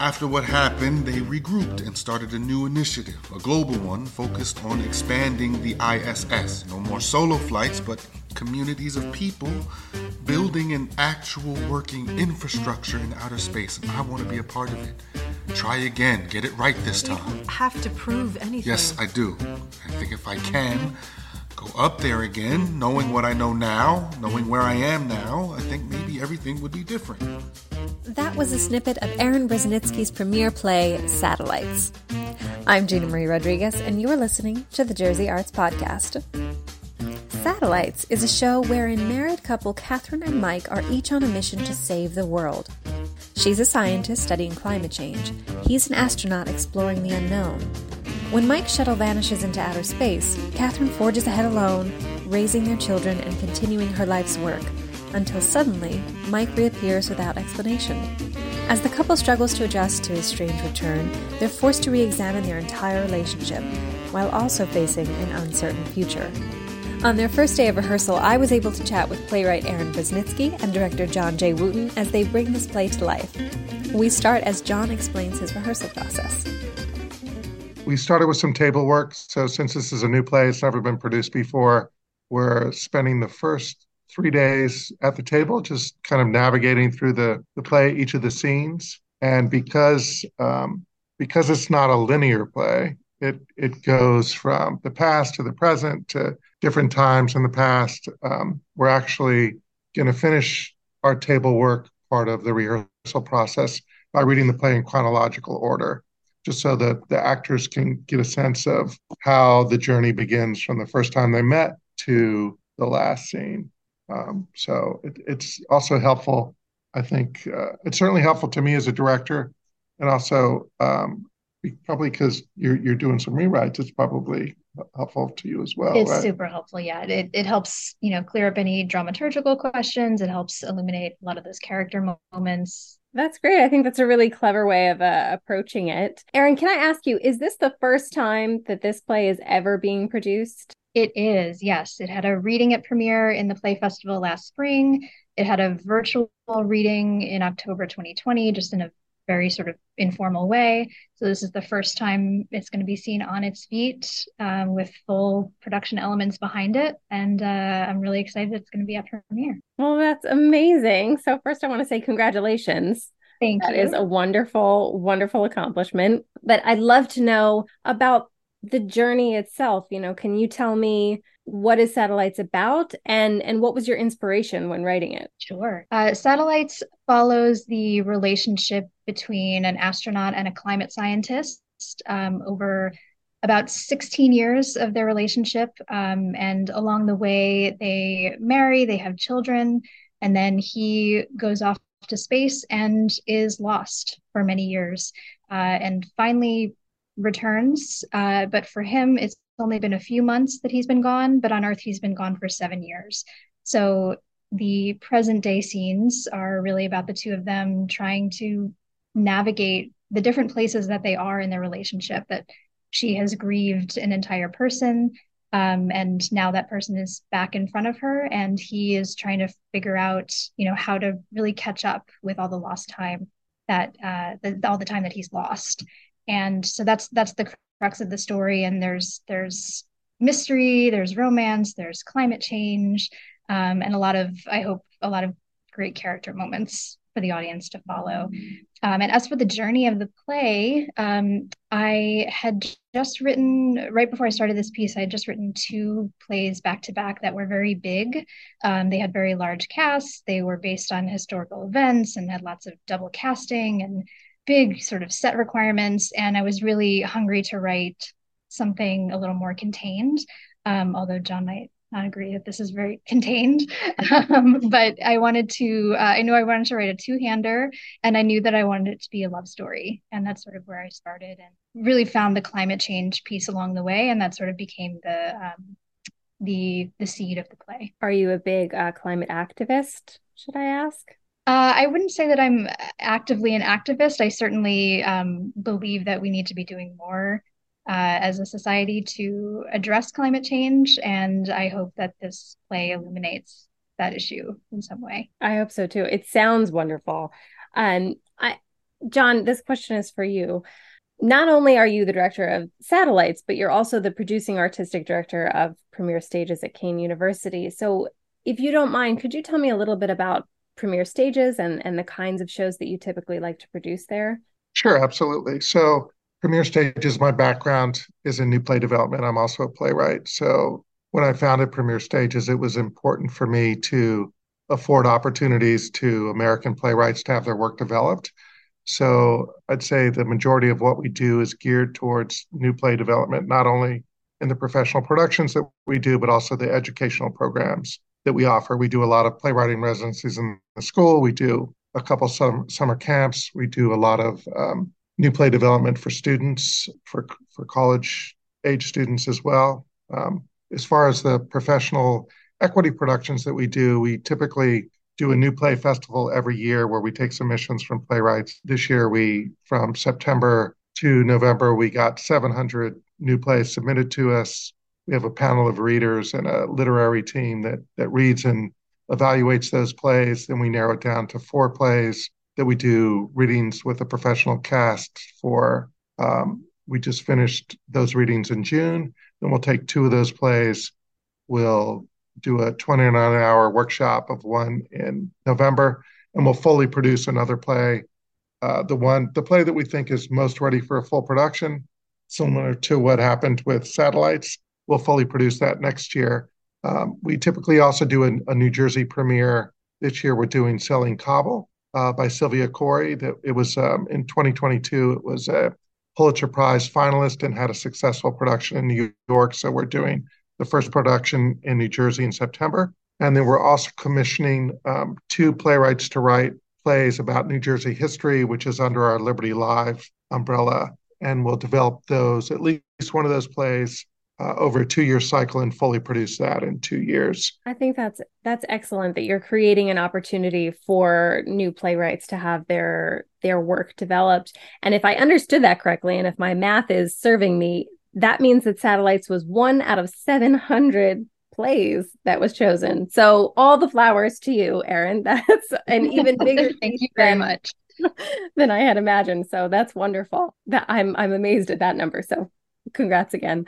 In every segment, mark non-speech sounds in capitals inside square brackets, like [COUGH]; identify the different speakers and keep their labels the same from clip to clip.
Speaker 1: After what happened, they regrouped and started a new initiative, a global one focused on expanding the ISS. No more solo flights, but communities of people building an actual working infrastructure in outer space. And I want to be a part of it. Try again, get it right this time.
Speaker 2: You have to prove anything.
Speaker 1: Yes, I do. I think if I can, go up there again, knowing what I know now, knowing where I am now, I think maybe everything would be different.
Speaker 3: That was a snippet of Erin Breznitsky's premiere play, Satellites. I'm Gina Marie Rodriguez, and you're listening to the Jersey Arts Podcast. Satellites is a show wherein married couple Katherine and Mike are each on a mission to save the world. She's a scientist studying climate change. He's an astronaut exploring the unknown. When Mike's shuttle vanishes into outer space, Katherine forges ahead alone, raising their children and continuing her life's work, until suddenly, Mike reappears without explanation. As the couple struggles to adjust to his strange return, they're forced to re examine their entire relationship, while also facing an uncertain future. On their first day of rehearsal, I was able to chat with playwright Erin Breznitsky and director John J. Wooten as they bring this play to life. We start as John explains his rehearsal process
Speaker 4: we started with some table work. So since this is a new play, it's never been produced before, we're spending the first three days at the table, just kind of navigating through the, the play, each of the scenes. And because um, because it's not a linear play, it it goes from the past to the present to different times in the past. Um, we're actually going to finish our table work part of the rehearsal process by reading the play in chronological order just so that the actors can get a sense of how the journey begins from the first time they met to the last scene. Um, so it, it's also helpful. I think uh, it's certainly helpful to me as a director, and also um, probably because you're you're doing some rewrites. It's probably helpful to you as well.
Speaker 5: It's right? super helpful. Yeah, it it helps you know clear up any dramaturgical questions. It helps illuminate a lot of those character moments.
Speaker 6: That's great. I think that's a really clever way of uh, approaching it. Erin, can I ask you, is this the first time that this play is ever being produced?
Speaker 5: It is, yes. It had a reading at premiere in the Play Festival last spring. It had a virtual reading in October 2020, just in a very sort of informal way. So this is the first time it's going to be seen on its feet um, with full production elements behind it, and uh, I'm really excited it's going to be at premiere.
Speaker 6: Well, that's amazing. So first, I want to say congratulations.
Speaker 5: Thank
Speaker 6: that
Speaker 5: you.
Speaker 6: That is a wonderful, wonderful accomplishment. But I'd love to know about the journey itself. You know, can you tell me what is satellites about and and what was your inspiration when writing it
Speaker 5: sure uh, satellites follows the relationship between an astronaut and a climate scientist um, over about 16 years of their relationship um, and along the way they marry they have children and then he goes off to space and is lost for many years uh, and finally returns uh, but for him it's only been a few months that he's been gone, but on Earth, he's been gone for seven years. So the present day scenes are really about the two of them trying to navigate the different places that they are in their relationship, that she has grieved an entire person. Um, and now that person is back in front of her and he is trying to figure out you know how to really catch up with all the lost time that uh, the, all the time that he's lost and so that's that's the crux of the story. And there's there's mystery there's romance there's climate change um, and a lot of i hope a lot of great character moments for the audience to follow. Um, and as for the journey of the play um, i had just written right before i started this piece i had just written two plays back to back that were very big. Um, they had very large casts. They were based on historical events and had lots of double casting and big sort of set requirements and i was really hungry to write something a little more contained um, although john might not agree that this is very [LAUGHS] contained um, but i wanted to uh, i knew i wanted to write a two-hander and i knew that i wanted it to be a love story and that's sort of where i started and really found the climate change piece along the way and that sort of became the um, the the seed of the play.
Speaker 6: Are you a big uh, climate activist should i ask
Speaker 5: uh, I wouldn't say that I'm actively an activist. I certainly um, believe that we need to be doing more uh, as a society to address climate change. And I hope that this play illuminates that issue in some way.
Speaker 6: I hope so too. It sounds wonderful. Um, I John, this question is for you. Not only are you the director of satellites, but you're also the producing artistic director of Premiere Stages at Kean University. So, if you don't mind, could you tell me a little bit about Premiere Stages and, and the kinds of shows that you typically like to produce there?
Speaker 4: Sure, absolutely. So, Premiere Stages, my background is in new play development. I'm also a playwright. So, when I founded Premiere Stages, it was important for me to afford opportunities to American playwrights to have their work developed. So I'd say the majority of what we do is geared towards new play development, not only in the professional productions that we do, but also the educational programs that we offer. We do a lot of playwriting residencies in the school. We do a couple summer, summer camps. We do a lot of um, new play development for students, for for college age students as well. Um, as far as the professional equity productions that we do, we typically do a new play festival every year where we take submissions from playwrights. This year, we from September to November, we got 700 new plays submitted to us. We have a panel of readers and a literary team that that reads and evaluates those plays. Then we narrow it down to four plays that we do readings with a professional cast for. Um, we just finished those readings in June. Then we'll take two of those plays. We'll do a 29 hour workshop of one in November, and we'll fully produce another play. Uh, the one, the play that we think is most ready for a full production, similar to what happened with satellites, we'll fully produce that next year. Um, we typically also do a, a, New Jersey premiere. This year, we're doing Selling Kabul uh, by Sylvia Khoury. That it was um, in 2022. It was a Pulitzer Prize finalist and had a successful production in New York. So we're doing the first production in New Jersey in September. And then we're also commissioning um, two playwrights to write plays about New Jersey history, which is under our Liberty Live umbrella. And we'll develop those, at least one of those plays, uh, over a two-year cycle and fully produce that in two years.
Speaker 6: I think that's that's excellent that you're creating an opportunity for new playwrights to have their their work developed. And if I understood that correctly, and if my math is serving me, that means that Satellites was one out of 700 plays that was chosen. So all the flowers to you, Erin. [LAUGHS] That's an even [LAUGHS] bigger
Speaker 5: thank you very much [LAUGHS]
Speaker 6: than I had imagined. So that's wonderful. That I'm I'm amazed at that number. So congrats again,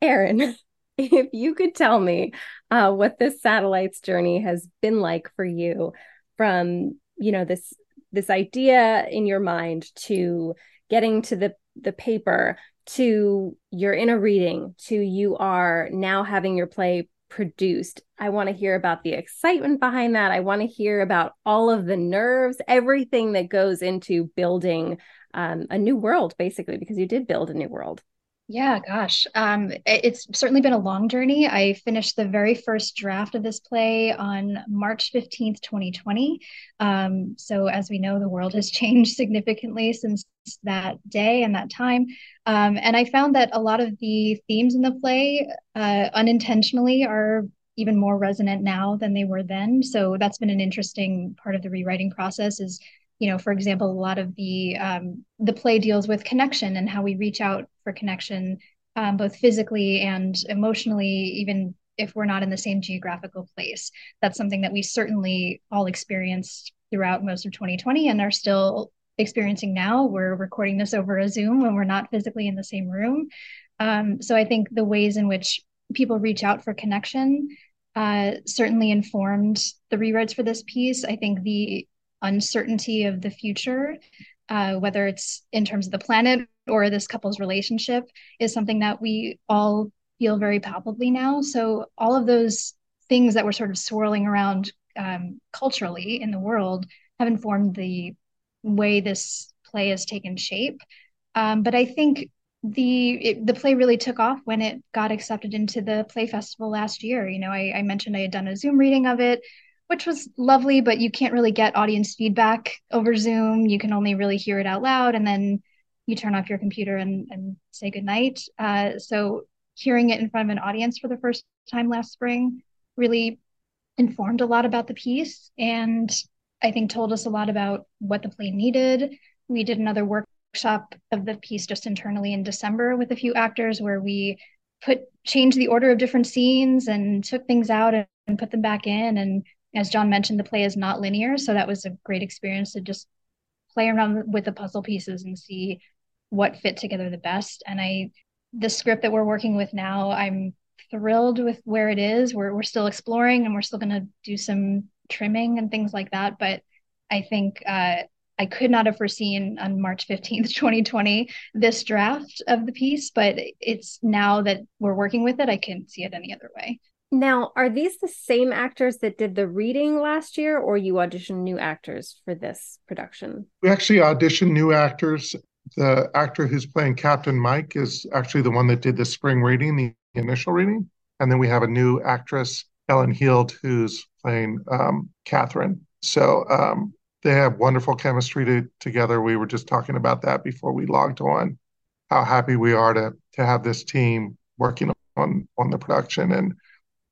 Speaker 6: Erin. [LAUGHS] If you could tell me uh, what this satellites journey has been like for you, from you know this this idea in your mind to getting to the the paper to you're in a reading to you are now having your play produced. I want to hear about the excitement behind that. I want to hear about all of the nerves, everything that goes into building um, a new world, basically, because you did build a new world.
Speaker 5: Yeah, gosh. Um, it's certainly been a long journey. I finished the very first draft of this play on March 15th, 2020. Um, so, as we know, the world has [LAUGHS] changed significantly since that day and that time. Um, and I found that a lot of the themes in the play uh, unintentionally are even more resonant now than they were then. So, that's been an interesting part of the rewriting process is you know for example a lot of the um, the play deals with connection and how we reach out for connection um, both physically and emotionally even if we're not in the same geographical place. That's something that we certainly all experienced throughout most of 2020 and are still experiencing now. We're recording this over a zoom when we're not physically in the same room. Um, so i think the ways in which people reach out for connection uh, certainly informed the rewrites for this piece. I think the uncertainty of the future, uh, whether it's in terms of the planet or this couple's relationship, is something that we all feel very palpably now. So, all of those things that were sort of swirling around um, culturally in the world have informed the way this play has taken shape. Um, but I think the it, the play really took off when it got accepted into the play festival last year. You know, I, I mentioned I had done a Zoom reading of it which was lovely, but you can't really get audience feedback over Zoom. You can only really hear it out loud, and then you turn off your computer and, and say goodnight. Uh, so hearing it in front of an audience for the first time last spring really informed a lot about the piece and I think told us a lot about what the play needed. We did another workshop of the piece just internally in December with a few actors where we put changed the order of different scenes and took things out and put them back in and as John mentioned, the play is not linear. So that was a great experience to just play around with the puzzle pieces and see what fit together the best. And I, the script that we're working with now, I'm thrilled with where it is. We're we're still exploring and we're still going to do some trimming and things like that. But I think uh, I could not have foreseen on March 15th, 2020, [LAUGHS] this draft of the piece, but it's now that we're working with it, I can't see it any other way.
Speaker 6: Now, are these the same actors that did the reading last year, or you auditioned new actors for this production?
Speaker 4: We actually auditioned new actors. The actor who's playing Captain Mike is actually the one that did the spring reading, the initial reading. And then we have a new actress, Ellen Heald, who's playing um, Katherine. So um, they have wonderful chemistry to, together. We were just talking about that before we logged on. How happy we are to to have this team working on on the production, and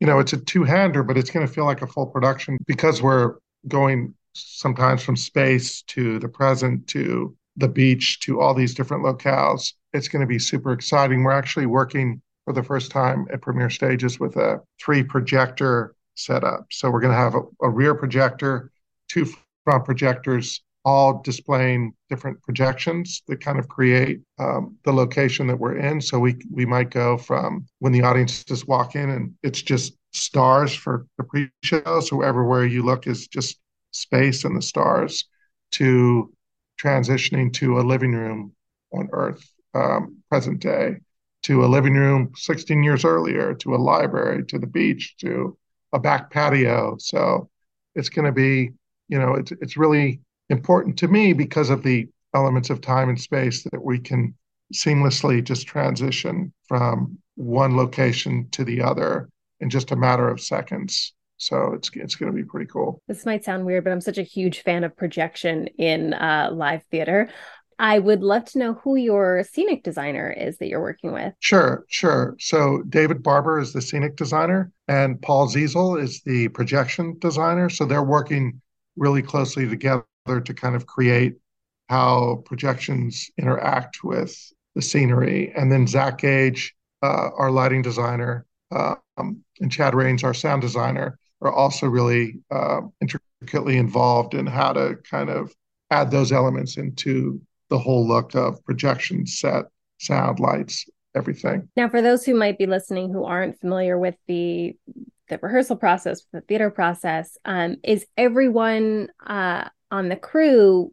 Speaker 4: you know it's a two hander, but it's going to feel like a full production because we're going sometimes from space to the present to the beach to all these different locales. It's going to be super exciting. We're actually working for the first time at Premiere Stages with a three projector setup. So we're going to have a, a rear projector, two front projectors, all displaying different projections that kind of create um, the location that we're in. So we we might go from when the audience just walk in and it's just stars for the pre-show. So everywhere you look is just space and the stars, to transitioning to a living room on Earth, um, present day, to a living room 16 years earlier, to a library, to the beach, to a back patio. So it's going to be, you know, it's it's really important to me because of the elements of time and space that we can seamlessly just transition from one location to the other in just a matter of seconds. So it's it's going to be pretty cool.
Speaker 6: This might sound weird, but I'm such a huge fan of projection in uh, live theater. I would love to know who your scenic designer is that you're working with.
Speaker 4: Sure, sure. So David Barber is the scenic designer, and Paul Ziesel is the projection designer. So they're working really closely together to kind of create how projections interact with the scenery. And then Zach Gage, uh, our lighting designer, um, and Chad Rains, our sound designer, are also really uh, intricately involved in how to kind of add those elements into the whole look of projection set, sound, lights, everything.
Speaker 6: Now, for those who might be listening who aren't familiar with the the rehearsal process, the theater process, um, is everyone uh, on the crew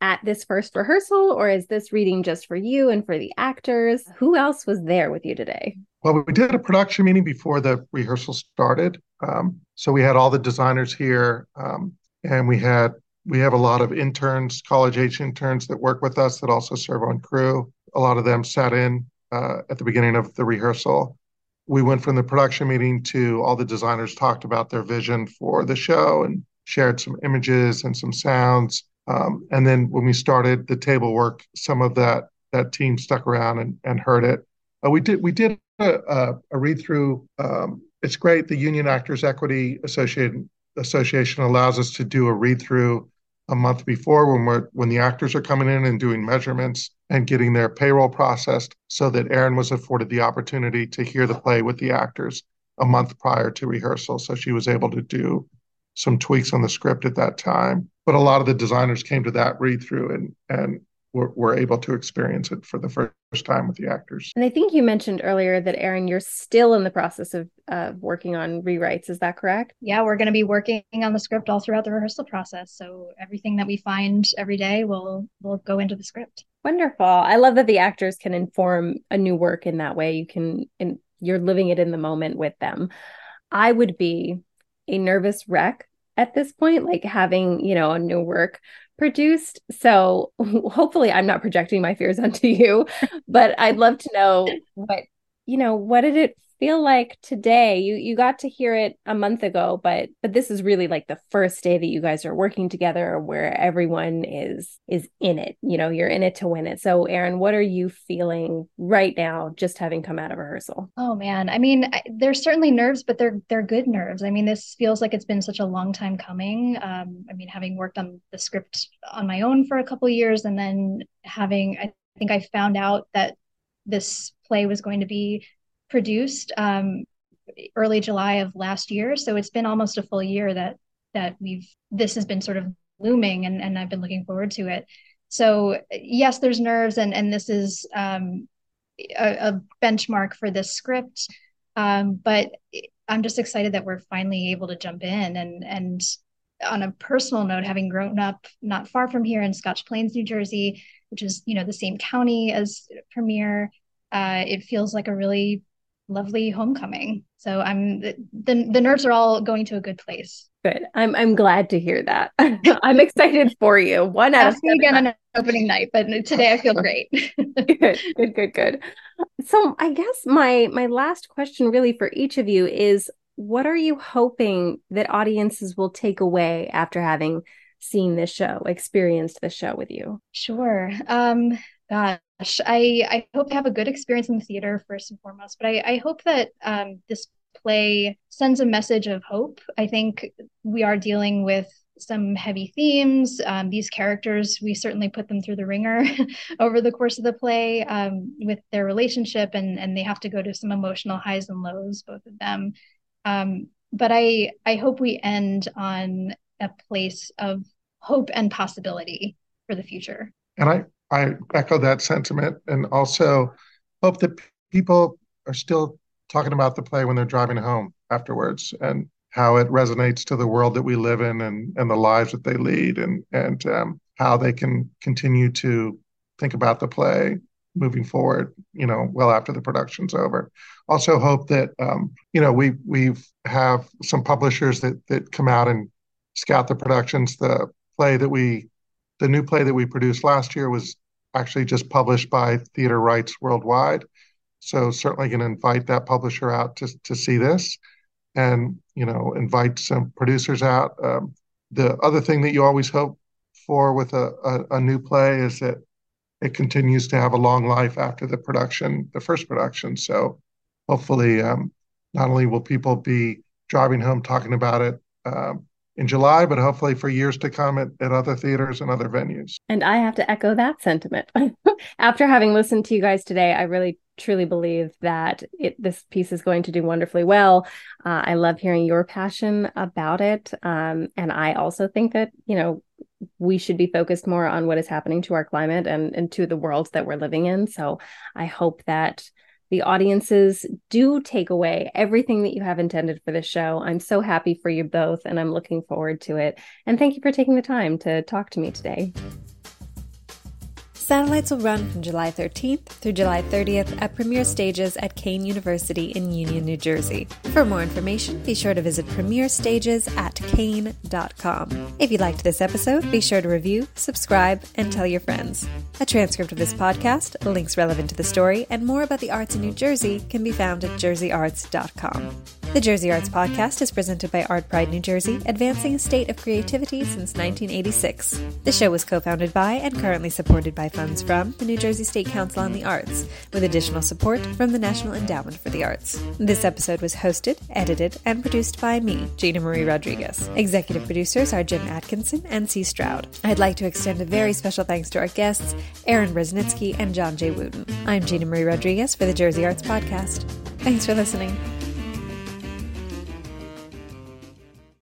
Speaker 6: at this first rehearsal, or is this reading just for you and for the actors? Who else was there with you today?
Speaker 4: Well, we did a production meeting before the rehearsal started. Um, so we had all the designers here, um, and we had we have a lot of interns, college age interns that work with us that also serve on crew. A lot of them sat in uh, at the beginning of the rehearsal. We went from the production meeting to all the designers talked about their vision for the show and shared some images and some sounds. Um, and then when we started the table work, some of that that team stuck around and, and heard it. Uh, we did we did a, a, a read through. Um, it's great. The Union Actors Equity Association Association allows us to do a read through a month before when we're when the actors are coming in and doing measurements and getting their payroll processed so that Erin was afforded the opportunity to hear the play with the actors a month prior to rehearsal so she was able to do some tweaks on the script at that time but a lot of the designers came to that read through and and were, were able to experience it for the first time with the actors.
Speaker 6: And I think you mentioned earlier that Erin, you're still in the process of uh, working on rewrites. Is that correct?
Speaker 5: Yeah, we're going to be working on the script all throughout the rehearsal process. So everything that we find every day will will go into the script.
Speaker 6: Wonderful. I love that the actors can inform a new work in that way. You can, and you're living it in the moment with them. I would be a nervous wreck at this point, like having, you know, a new work produced. So [LAUGHS] hopefully I'm not projecting my fears [LAUGHS] onto you, but I'd love to know what, you know, what did it feel like today? You you got to hear it a month ago, but but this is really like the first day that you guys are working together where everyone is is in it. You know, you're in it to win it. So Erin, what are you feeling right now just having come out of rehearsal?
Speaker 5: Oh man, I mean, I, there's certainly nerves, but they're they're good nerves. I mean, this feels like it's been such a long time coming. Um, I mean, having worked on the script on my own for a couple years and then having I think I found out that this play was going to be produced um, early July of last year. So it's been almost a full year that that we've this has been sort of looming, and, and I've been looking forward to it. So yes, there's nerves, and and this is um, a, a, benchmark for this script. Um, but I'm just excited that we're finally able to jump in and and on a personal note, having grown up not far from here in Scotch Plains, New Jersey, which is you know the same county as Premiere, uh, it feels like a really lovely homecoming. So I'm the, the the nerves are all going to a good place.
Speaker 6: Good. I'm I'm glad to hear that. [LAUGHS] I'm excited for you. One out
Speaker 5: Ask
Speaker 6: of
Speaker 5: again on opening night, but today I feel [LAUGHS] great.
Speaker 6: good, good, good, good. So I guess my my last question really for each of you is what are you hoping that audiences will take away after having seen this show, experienced the show with you?
Speaker 5: Sure. Um, gosh, I I hope to have a good experience in the theater first and foremost, but I, I hope that um, this play sends a message of hope. I think we are dealing with some heavy themes. Um, these characters, we certainly put them through the ringer [LAUGHS] over the course of the play um, with their relationship, and and they have to go to some emotional highs and lows, both of them. Um, but I I hope we end on a place of hope and possibility for the future.
Speaker 4: And I I echo that sentiment, and also hope that people are still talking about the play when they're driving home afterwards, and how it resonates to the world that we live in, and and the lives that they lead, and and um, how they can continue to think about the play moving forward, you know, well after the production's over. Also hope that um, you know we we've have some publishers that that come out and scout the productions. The play that we, the new play that we produced last year was actually just published by Theatrical Rights Worldwide. So certainly going to invite that publisher out to to see this, and you know invite some producers out. Um, the other thing that you always hope for with a, a, a new play is that it continues to have a long life after the production, the first production. So hopefully, um, not only will people be driving home talking about it um, in July, but hopefully for years to come at, at other theaters and other venues.
Speaker 6: And I have to echo that sentiment. [LAUGHS] After having listened to you guys today, I really truly believe that it, this piece is going to do wonderfully well. Uh, I love hearing your passion about it. Um, and I also think that, you know, we should be focused more on what is happening to our climate and, and to the world that we're living in. So I hope that the audiences do take away everything that you have intended for this show. I'm so happy for you both and I'm looking forward to it. And thank you for taking the time to talk to me today.
Speaker 3: Satellites will run from July 13th through July 30th at Premiere Stages at Kean University in Union, New Jersey. For more information, be sure to visit premierestages at kean.com. If you liked this episode, be sure to review, subscribe, and tell your friends. A transcript of this podcast, links relevant to the story, and more about the arts in New Jersey can be found at jerseyarts.com. The Jersey Arts Podcast is presented by ArtPride New Jersey, advancing a state of creativity since 1986. The show was co founded by and currently supported by funds from the New Jersey State Council on the Arts, with additional support from the National Endowment for the Arts. This episode was hosted, edited, and produced by me, Gina Marie Rodriguez. Executive producers are Jim Atkinson and C. Stroud. I'd like to extend a very special thanks to our guests, Erin Breznitsky and John J. Wooten. I'm Gina Marie Rodriguez for the Jersey Arts Podcast. Thanks for listening.